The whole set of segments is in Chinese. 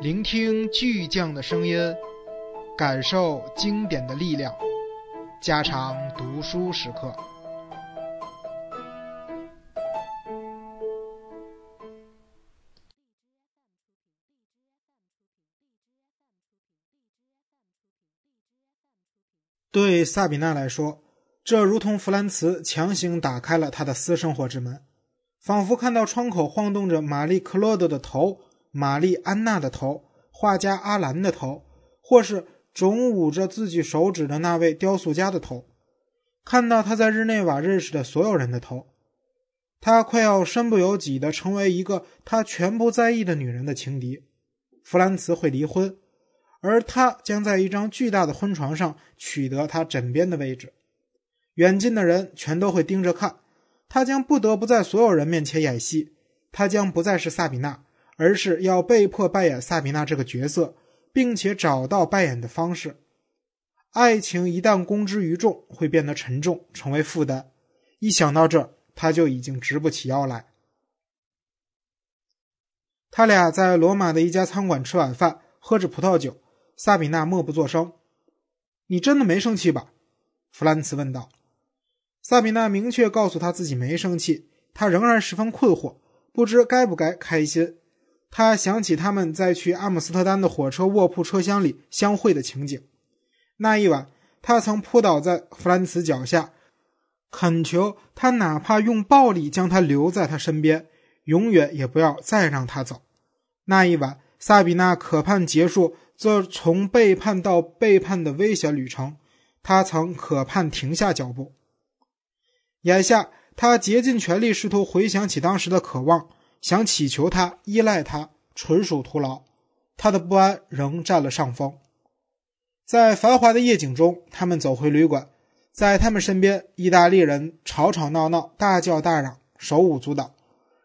聆听巨匠的声音，感受经典的力量，加长读书时刻。对萨比娜来说，这如同弗兰茨强行打开了他的私生活之门，仿佛看到窗口晃动着玛丽·克洛德的头、玛丽·安娜的头、画家阿兰的头，或是总捂着自己手指的那位雕塑家的头，看到他在日内瓦认识的所有人的头，他快要身不由己地成为一个他全不在意的女人的情敌。弗兰茨会离婚。而他将在一张巨大的婚床上取得他枕边的位置，远近的人全都会盯着看。他将不得不在所有人面前演戏。他将不再是萨比娜，而是要被迫扮演萨比娜这个角色，并且找到扮演的方式。爱情一旦公之于众，会变得沉重，成为负担。一想到这，他就已经直不起腰来。他俩在罗马的一家餐馆吃晚饭，喝着葡萄酒。萨比娜默不作声。“你真的没生气吧？”弗兰茨问道。萨比娜明确告诉他自己没生气，他仍然十分困惑，不知该不该开心。他想起他们在去阿姆斯特丹的火车卧铺车厢里相会的情景。那一晚，他曾扑倒在弗兰茨脚下，恳求他哪怕用暴力将他留在他身边，永远也不要再让他走。那一晚，萨比娜渴盼结束。这从背叛到背叛的危险旅程，他曾渴盼停下脚步。眼下，他竭尽全力试图回想起当时的渴望，想祈求他、依赖他，纯属徒劳。他的不安仍占了上风。在繁华的夜景中，他们走回旅馆，在他们身边，意大利人吵吵闹闹、大叫大嚷、手舞足蹈。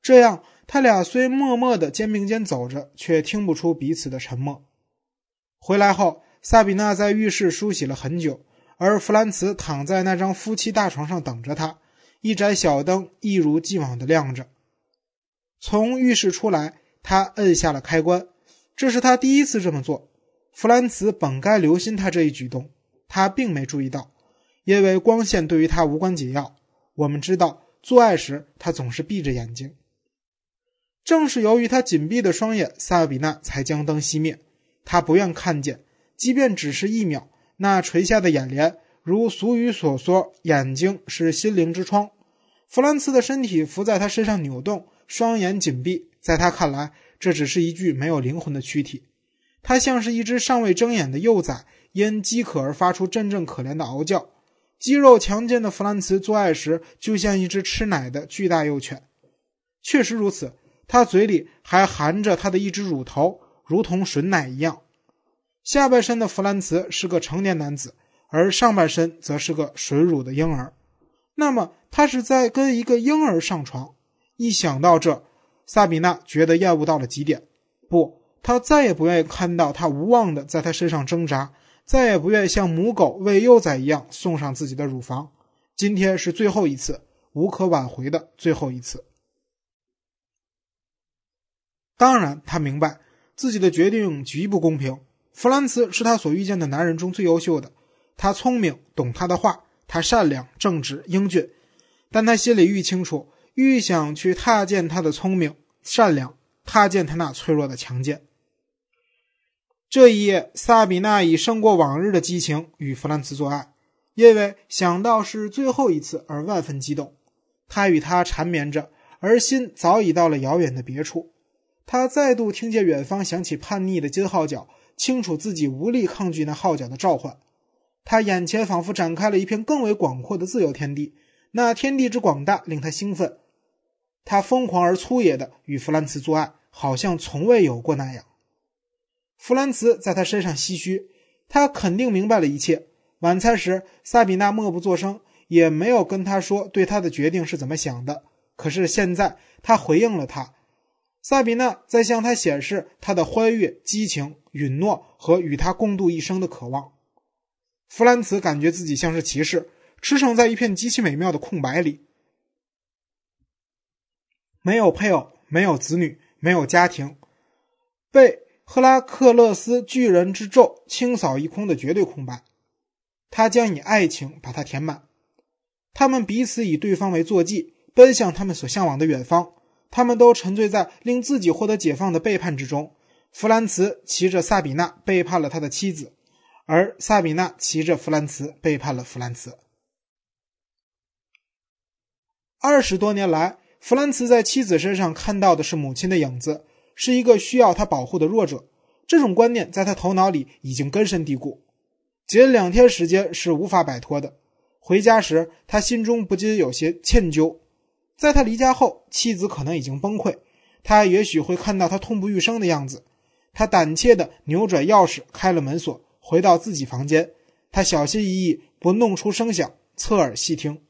这样，他俩虽默默地肩并肩走着，却听不出彼此的沉默。回来后，萨比娜在浴室梳洗了很久，而弗兰茨躺在那张夫妻大床上等着他。一盏小灯一如既往地亮着。从浴室出来，他摁下了开关。这是他第一次这么做。弗兰茨本该留心他这一举动，他并没注意到，因为光线对于他无关紧要。我们知道，做爱时他总是闭着眼睛。正是由于他紧闭的双眼，萨比娜才将灯熄灭。他不愿看见，即便只是一秒，那垂下的眼帘，如俗语所说，眼睛是心灵之窗。弗兰茨的身体伏在他身上扭动，双眼紧闭。在他看来，这只是一具没有灵魂的躯体。他像是一只尚未睁眼的幼崽，因饥渴而发出阵阵可怜的嗷叫。肌肉强健的弗兰茨做爱时，就像一只吃奶的巨大幼犬。确实如此，他嘴里还含着他的一只乳头。如同吮奶一样，下半身的弗兰茨是个成年男子，而上半身则是个吮乳的婴儿。那么，他是在跟一个婴儿上床。一想到这，萨比娜觉得厌恶到了极点。不，她再也不愿意看到他无望的在他身上挣扎，再也不愿意像母狗喂幼崽一样送上自己的乳房。今天是最后一次，无可挽回的最后一次。当然，他明白。自己的决定极不公平。弗兰茨是他所遇见的男人中最优秀的，他聪明，懂他的话，他善良、正直、英俊。但他心里愈清楚，愈想去踏践他的聪明、善良，踏践他那脆弱的强健。这一夜，萨比娜以胜过往日的激情与弗兰茨做爱，因为想到是最后一次而万分激动。他与他缠绵着，而心早已到了遥远的别处。他再度听见远方响起叛逆的金号角，清楚自己无力抗拒那号角的召唤。他眼前仿佛展开了一片更为广阔的自由天地，那天地之广大令他兴奋。他疯狂而粗野地与弗兰茨做爱，好像从未有过那样。弗兰茨在他身上唏嘘，他肯定明白了一切。晚餐时，萨比娜默不作声，也没有跟他说对他的决定是怎么想的。可是现在，他回应了他。萨比娜在向他显示他的欢悦、激情、允诺和与他共度一生的渴望。弗兰茨感觉自己像是骑士，驰骋在一片极其美妙的空白里，没有配偶，没有子女，没有家庭，被赫拉克勒斯巨人之咒清扫一空的绝对空白，他将以爱情把它填满。他们彼此以对方为坐骑，奔向他们所向往的远方。他们都沉醉在令自己获得解放的背叛之中。弗兰茨骑着萨比娜背叛了他的妻子，而萨比娜骑着弗兰茨背叛了弗兰茨。二十多年来，弗兰茨在妻子身上看到的是母亲的影子。是一个需要他保护的弱者，这种观念在他头脑里已经根深蒂固。仅两天时间是无法摆脱的。回家时，他心中不禁有些歉疚。在他离家后，妻子可能已经崩溃，他也许会看到他痛不欲生的样子。他胆怯地扭转钥匙，开了门锁，回到自己房间。他小心翼翼，不弄出声响，侧耳细听。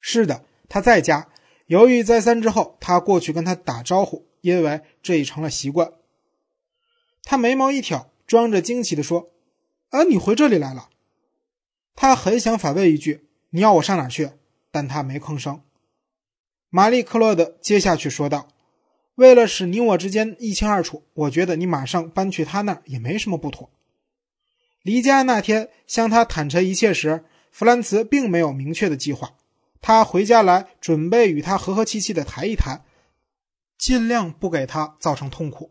是的，他在家。犹豫再三之后，他过去跟他打招呼。因为这已成了习惯，他眉毛一挑，装着惊奇地说：“啊，你回这里来了？”他很想反问一句：“你要我上哪去？”但他没吭声。玛丽·克洛德接下去说道：“为了使你我之间一清二楚，我觉得你马上搬去他那儿也没什么不妥。”离家那天向他坦陈一切时，弗兰茨并没有明确的计划。他回家来，准备与他和和气气的谈一谈。尽量不给他造成痛苦，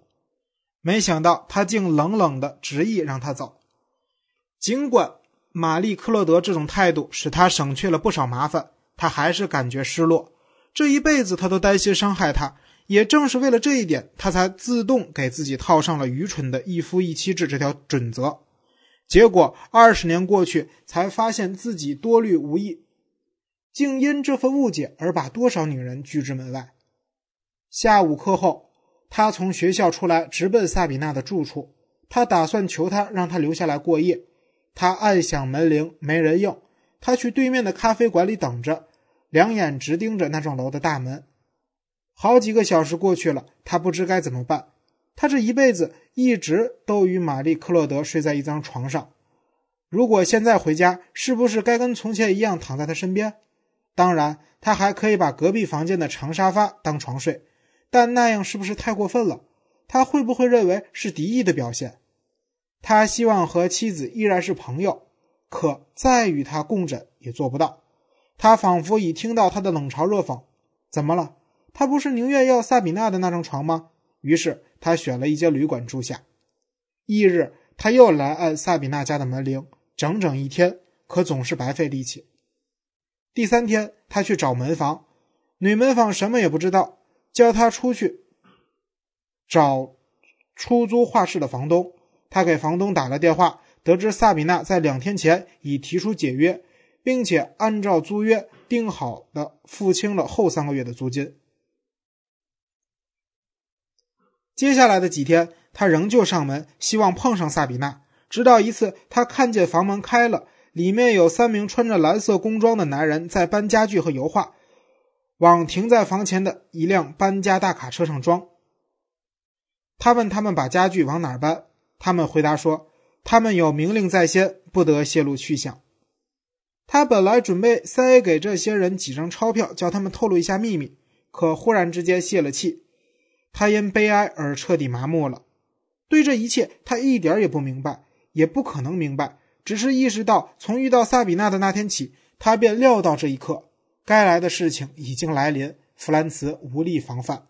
没想到他竟冷冷的执意让他走。尽管玛丽克洛德这种态度使他省去了不少麻烦，他还是感觉失落。这一辈子他都担心伤害他，也正是为了这一点，他才自动给自己套上了愚蠢的一夫一妻制这条准则。结果二十年过去，才发现自己多虑无益，竟因这份误解而把多少女人拒之门外。下午课后，他从学校出来，直奔萨比娜的住处。他打算求她让她留下来过夜。他按响门铃，没人应。他去对面的咖啡馆里等着，两眼直盯着那幢楼的大门。好几个小时过去了，他不知该怎么办。他这一辈子一直都与玛丽·克洛德睡在一张床上。如果现在回家，是不是该跟从前一样躺在他身边？当然，他还可以把隔壁房间的长沙发当床睡。但那样是不是太过分了？他会不会认为是敌意的表现？他希望和妻子依然是朋友，可再与他共枕也做不到。他仿佛已听到他的冷嘲热讽：“怎么了？他不是宁愿要萨比娜的那张床吗？”于是他选了一间旅馆住下。翌日，他又来按萨比娜家的门铃，整整一天，可总是白费力气。第三天，他去找门房，女门房什么也不知道。叫他出去找出租画室的房东。他给房东打了电话，得知萨比娜在两天前已提出解约，并且按照租约定好的付清了后三个月的租金。接下来的几天，他仍旧上门，希望碰上萨比娜。直到一次，他看见房门开了，里面有三名穿着蓝色工装的男人在搬家具和油画。往停在房前的一辆搬家大卡车上装。他问他们把家具往哪儿搬，他们回答说他们有明令在先，不得泄露去向。他本来准备塞给这些人几张钞票，叫他们透露一下秘密，可忽然之间泄了气。他因悲哀而彻底麻木了。对这一切，他一点也不明白，也不可能明白，只是意识到从遇到萨比娜的那天起，他便料到这一刻。该来的事情已经来临，弗兰茨无力防范。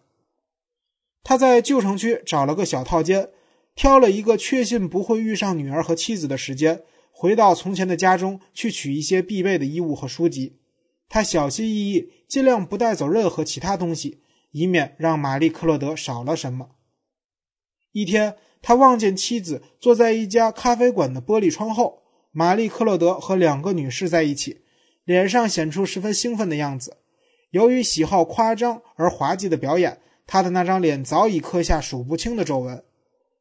他在旧城区找了个小套间，挑了一个确信不会遇上女儿和妻子的时间，回到从前的家中去取一些必备的衣物和书籍。他小心翼翼，尽量不带走任何其他东西，以免让玛丽·克洛德少了什么。一天，他望见妻子坐在一家咖啡馆的玻璃窗后，玛丽·克洛德和两个女士在一起。脸上显出十分兴奋的样子。由于喜好夸张而滑稽的表演，他的那张脸早已刻下数不清的皱纹。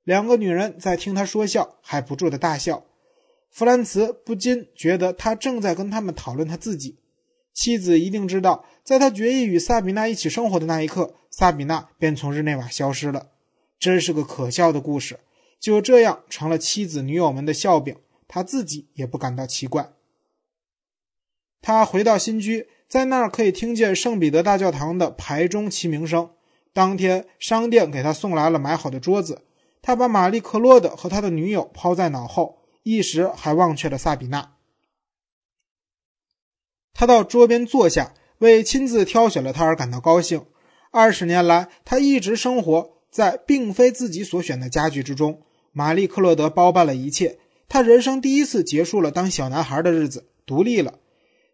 两个女人在听他说笑，还不住的大笑。弗兰茨不禁觉得他正在跟他们讨论他自己。妻子一定知道，在他决意与萨比娜一起生活的那一刻，萨比娜便从日内瓦消失了。真是个可笑的故事，就这样成了妻子女友们的笑柄。他自己也不感到奇怪。他回到新居，在那儿可以听见圣彼得大教堂的牌钟齐鸣声。当天，商店给他送来了买好的桌子，他把玛丽·克洛德和他的女友抛在脑后，一时还忘却了萨比娜。他到桌边坐下，为亲自挑选了他而感到高兴。二十年来，他一直生活在并非自己所选的家具之中。玛丽·克洛德包办了一切，他人生第一次结束了当小男孩的日子，独立了。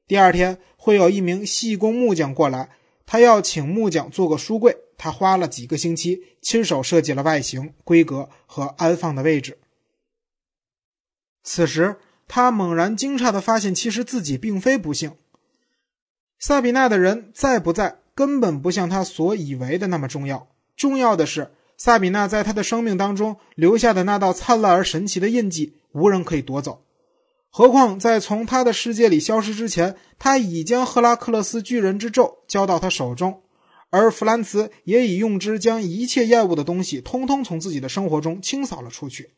第二天会有一名细工木匠过来，他要请木匠做个书柜。他花了几个星期，亲手设计了外形、规格和安放的位置。此时，他猛然惊诧地发现，其实自己并非不幸。萨比娜的人在不在，根本不像他所以为的那么重要。重要的是，萨比娜在他的生命当中留下的那道灿烂而神奇的印记，无人可以夺走。何况，在从他的世界里消失之前，他已将赫拉克勒斯巨人之咒交到他手中。而弗兰茨也已用之将一切厌恶的东西通通从自己的生活中清扫了出去。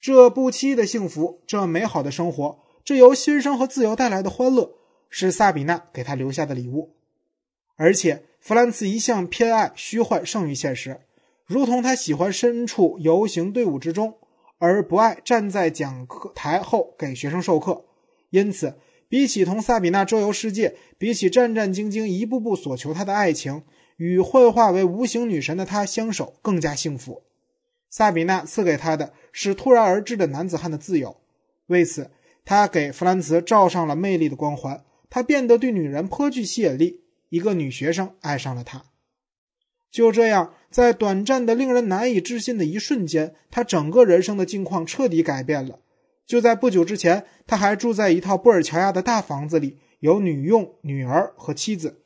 这不期的幸福，这美好的生活，这由新生和自由带来的欢乐，是萨比娜给他留下的礼物。而且，弗兰茨一向偏爱虚幻胜于现实，如同他喜欢身处游行队伍之中，而不爱站在讲课台后给学生授课。因此。比起同萨比娜周游世界，比起战战兢兢一步步索求她的爱情，与幻化为无形女神的他相守更加幸福。萨比娜赐给他的是突然而至的男子汉的自由，为此他给弗兰茨罩上了魅力的光环，他变得对女人颇具吸引力。一个女学生爱上了他，就这样，在短暂的、令人难以置信的一瞬间，他整个人生的境况彻底改变了。就在不久之前，他还住在一套布尔乔亚的大房子里，有女佣、女儿和妻子。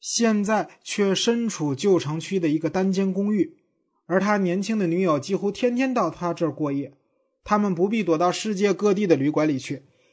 现在却身处旧城区的一个单间公寓，而他年轻的女友几乎天天到他这儿过夜。他们不必躲到世界各地的旅馆里去，